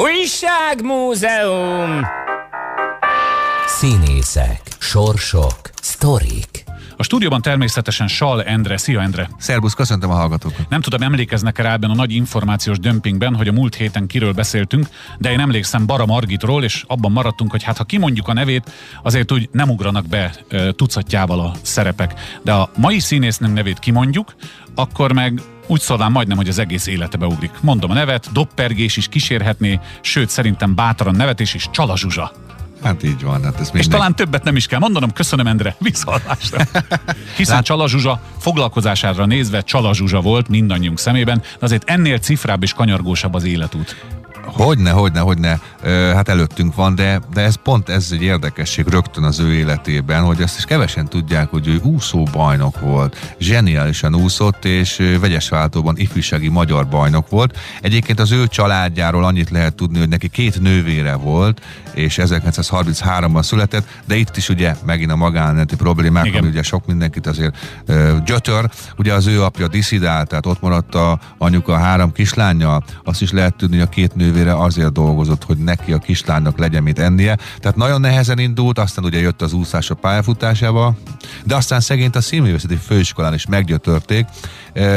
Újságmúzeum! Színészek, sorsok, sztorik. A stúdióban természetesen Sal Endre. Szia Endre! Szerbusz, köszöntöm a hallgatókat. Nem tudom, emlékeznek rá ebben a nagy információs dömpingben, hogy a múlt héten kiről beszéltünk, de én emlékszem Bara Margitról, és abban maradtunk, hogy hát ha kimondjuk a nevét, azért úgy nem ugranak be e, tucatjával a szerepek. De a mai színésznőnk nevét kimondjuk, akkor meg úgy szólván majdnem, hogy az egész élete beugrik. Mondom a nevet, doppergés is kísérhetné, sőt szerintem bátran nevetés is, Csala Zsuzsa. Hát így van. Hát ez És minden... talán többet nem is kell mondanom, köszönöm Endre, viszontlásra. Hiszen Lát- Csala Zsuzsa foglalkozására nézve Csala Zsuzsa volt mindannyiunk szemében, de azért ennél cifrább és kanyargósabb az életút. Hogyne, hogyne, hogyne, hát előttünk van, de, de ez pont ez egy érdekesség rögtön az ő életében, hogy ezt is kevesen tudják, hogy ő úszó bajnok volt. Zseniálisan úszott, és vegyes váltóban ifjúsági magyar bajnok volt. Egyébként az ő családjáról annyit lehet tudni, hogy neki két nővére volt, és 1933-ban született, de itt is ugye megint a magánéleti problémák, Igen. ami ugye sok mindenkit azért ö, gyötör. Ugye az ő apja diszidált, tehát ott maradt a anyuka a három kislányjal. Azt is lehet tudni, hogy a két nővére azért dolgozott, hogy neki a kislánynak legyen mit ennie. Tehát nagyon nehezen indult, aztán ugye jött az úszás a pályafutásába, de aztán szegényt a színművészeti főiskolán is meggyötörték.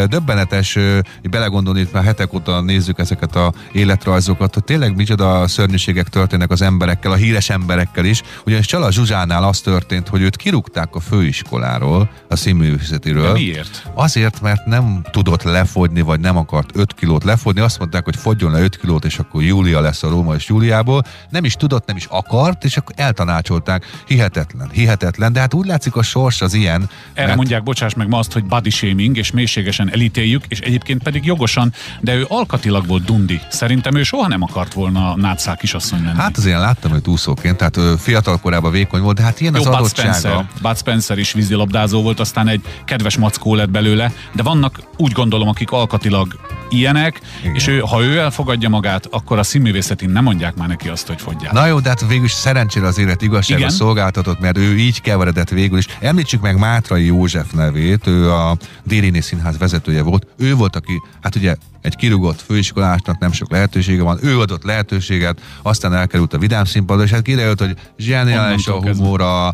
Döbbenetes ö, így belegondolni, itt már hetek óta nézzük ezeket a életrajzokat, hogy tényleg micsoda szörnyűségek történnek az emberekkel, a híres emberekkel is. Ugyanis Csala Zsuzsánál az történt, hogy őt kirúgták a főiskoláról, a színművészetiről. De miért? Azért, mert nem tudott lefogyni, vagy nem akart 5 kilót lefogyni. Azt mondták, hogy fogjon le 5 kilót, és akkor Júlia lesz a Róma és Júliából. Nem is tudott, nem is akart, és akkor eltanácsolták. Hihetetlen, hihetetlen. De hát úgy látszik a sors az ilyen. Erre mondják, bocsáss meg ma azt, hogy body shaming, és mélységesen elítéljük, és egyébként pedig jogosan, de ő alkatilag volt dundi. Szerintem ő soha nem akart volna nátszál kisasszony lenni. Hát azért láttam őt úszóként, tehát ő fiatal korában vékony volt, de hát ilyen Jó, az Bud adottsága. Spencer, Bud Spencer is vízilabdázó volt, aztán egy kedves mackó lett belőle, de vannak úgy gondolom, akik alkatilag ilyenek, Igen. és ő, ha ő elfogadja magát, akkor a színművészetén nem mondják már neki azt, hogy fogyjál. Na jó, de hát végül is szerencsére az élet igazsága szolgáltatott, mert ő így keveredett végül is. Említsük meg Mátrai József nevét, ő a Dérini Színház vezetője volt. Ő volt, aki, hát ugye egy kirugott főiskolásnak nem sok lehetősége van, ő adott lehetőséget, aztán elkerült a vidám színpadra, és hát kiderült, hogy zseniális a humora,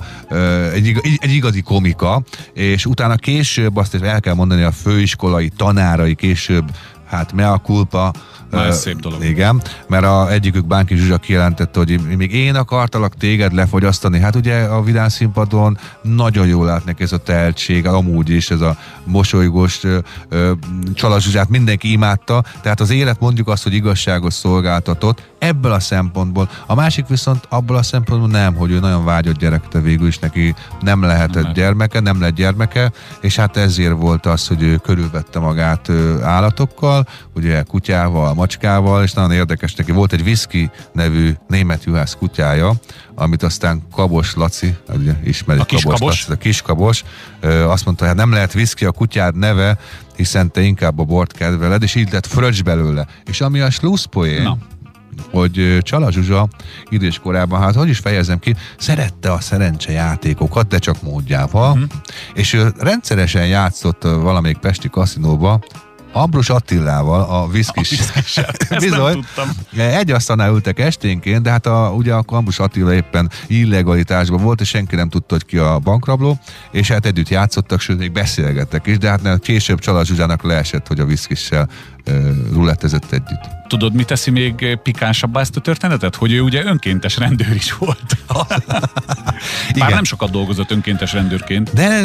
egy, egy, igazi komika, és utána később azt is el kell mondani, a főiskolai tanárai később hát mea culpa, Na, ez szép dolog. Igen, mert a egyikük Bánki Zsuzsa kijelentette, hogy még én akartalak téged lefogyasztani. Hát ugye a vidám színpadon nagyon jól lát neki ez a tehetség, amúgy is ez a mosolygós ö, ö, Csala Imádta, tehát az élet mondjuk azt, hogy igazságos szolgáltatott ebből a szempontból. A másik viszont abból a szempontból nem, hogy ő nagyon vágyott gyerek, de végül is neki nem lehetett lett. gyermeke, nem lett gyermeke, és hát ezért volt az, hogy ő körülvette magát állatokkal, ugye kutyával, macskával, és nagyon érdekes neki volt egy whisky nevű német juhász kutyája, amit aztán Kabos Laci, ugye ismeri A kis Kabos, Kabos? Laci, a kis Kabos, azt mondta, hogy hát nem lehet whisky a kutyád neve, hiszen te inkább a bort kedveled, és így lett fröccs belőle. És ami a slusszpoén, Na. hogy Csala Zsuzsa idős korában, hát hogy is fejezem ki, szerette a szerencsejátékokat, de csak módjával, uh-huh. és ő rendszeresen játszott valamelyik pesti kaszinóba, Ambrus Attilával, a viszkis. Nem Bizony. Egy asztalnál ültek esténként, de hát a, ugye a Ambrus Attila éppen illegalitásban volt, és senki nem tudta, hogy ki a bankrabló, és hát együtt játszottak, sőt, még beszélgettek is, de hát később Csala Zsuzsának leesett, hogy a viszkissel uh, rulettezett együtt. Tudod, mi teszi még pikánsabbá ezt a történetet? Hogy ő ugye önkéntes rendőr is volt. Bár nem sokat dolgozott önkéntes rendőrként. De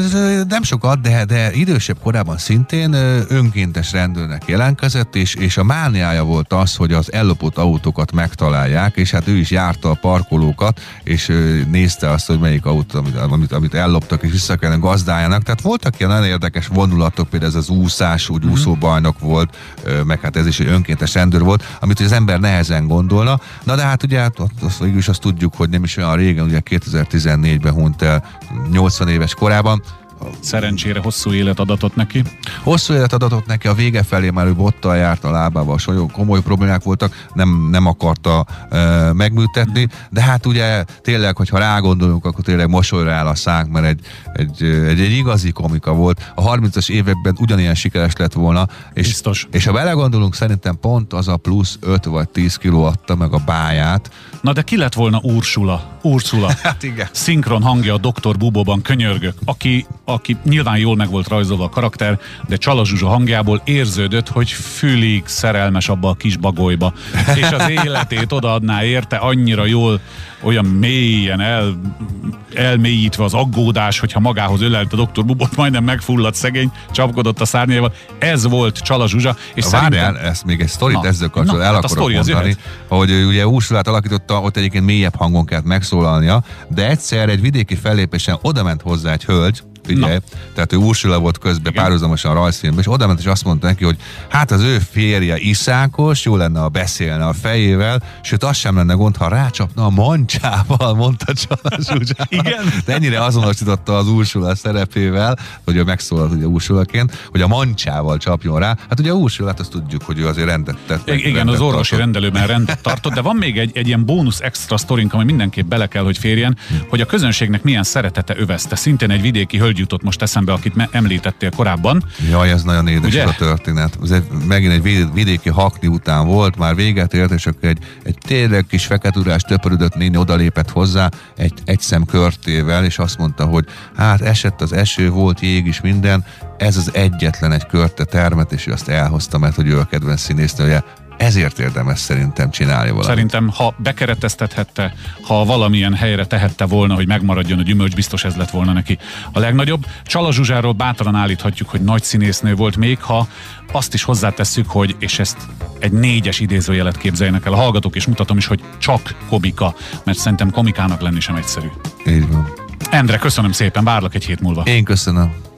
nem sokat, de, de idősebb korában szintén önkéntes rendőrnek jelentkezett, és, és a mániája volt az, hogy az ellopott autókat megtalálják, és hát ő is járta a parkolókat, és nézte azt, hogy melyik autó, amit, amit, amit elloptak, és vissza kellene gazdájának. Tehát voltak ilyen nagyon érdekes vonulatok, például ez az úszás, úgy Mhm. úszóbajnok volt, meg hát ez is egy önkéntes rendőr volt, amit az ember nehezen gondolna. Na de hát ugye hát azt, azt, végül is azt tudjuk, hogy nem is olyan régen, ugye 2014-ben hunyt el 80 éves korában, Szerencsére hosszú élet adatot neki. Hosszú élet adatot neki, a vége felé már ő bottal járt a lábával, sajó komoly problémák voltak, nem, nem akarta e, megműtetni, de hát ugye tényleg, hogyha rágondolunk, akkor tényleg mosolyra áll a szánk, mert egy, egy, egy, egy igazi komika volt. A 30-as években ugyanilyen sikeres lett volna, és, Biztos. és ha belegondolunk, szerintem pont az a plusz 5 vagy 10 kiló adta meg a báját. Na de ki lett volna Ursula? Ursula. Hát igen. Szinkron hangja a Dr. Bubóban könyörgök, aki, aki nyilván jól meg volt rajzolva a karakter, de Csala Zsuzsa hangjából érződött, hogy fülig szerelmes abba a kis bagolyba. És az életét odaadná érte annyira jól, olyan mélyen el, elmélyítve az aggódás, hogyha magához ölelte a Dr. Bubot, majdnem megfulladt szegény, csapkodott a szárnyával. Ez volt Csala Zsuzsa. És Várjál, szerintem... ezt még egy sztorit Na, ezzel kapcsolatban na, el hát a akarok mondani, hogy ugye Ursulát alakította, ott egyébként mélyebb hangon kellett megszólalnia, de egyszer egy vidéki fellépésen odament hozzá egy hölgy, Ugye? Tehát ő Ursula volt közben Igen. párhuzamosan a rajzfilmben, és oda ment, és azt mondta neki, hogy hát az ő férje iszákos, jó lenne, ha beszélne a fejével, sőt, az sem lenne gond, ha rácsapna a mancsával, mondta Csala Zsuzsa. Igen. De ennyire azonosította az Ursula szerepével, hogy ő megszólalt ugye Ursulaként, hogy a mancsával csapjon rá. Hát ugye Ursulát azt tudjuk, hogy ő azért rendet tett. meg, Igen, rendet az orvosi tartott. rendelőben rendet tartott, de van még egy, egy ilyen bónusz extra sztorink, ami mindenképp bele kell, hogy férjen, hogy a közönségnek milyen szeretete övezte. Szintén egy vidéki hölgy jutott most eszembe, akit említettél korábban. Jaj, ez nagyon édes Ugye? a történet. Ez egy, megint egy vid- vidéki hakni után volt, már véget ért, és akkor egy, egy tényleg kis feketúrás töpörödött néni odalépett hozzá egy, egy szem körtével, és azt mondta, hogy hát esett az eső, volt jég is minden, ez az egyetlen egy körte termet, és ő azt elhozta, mert hogy ő a kedvenc színésznője. Ezért érdemes szerintem csinálni valamit. Szerintem, ha bekereteztethette, ha valamilyen helyre tehette volna, hogy megmaradjon a gyümölcs, biztos ez lett volna neki a legnagyobb. Csala Zsuzsáról bátran állíthatjuk, hogy nagy színésznő volt, még ha azt is hozzátesszük, hogy, és ezt egy négyes idézőjelet képzeljenek el a hallgatók, és mutatom is, hogy csak komika, mert szerintem komikának lenni sem egyszerű. Így van. Endre, köszönöm szépen, várlak egy hét múlva. Én köszönöm.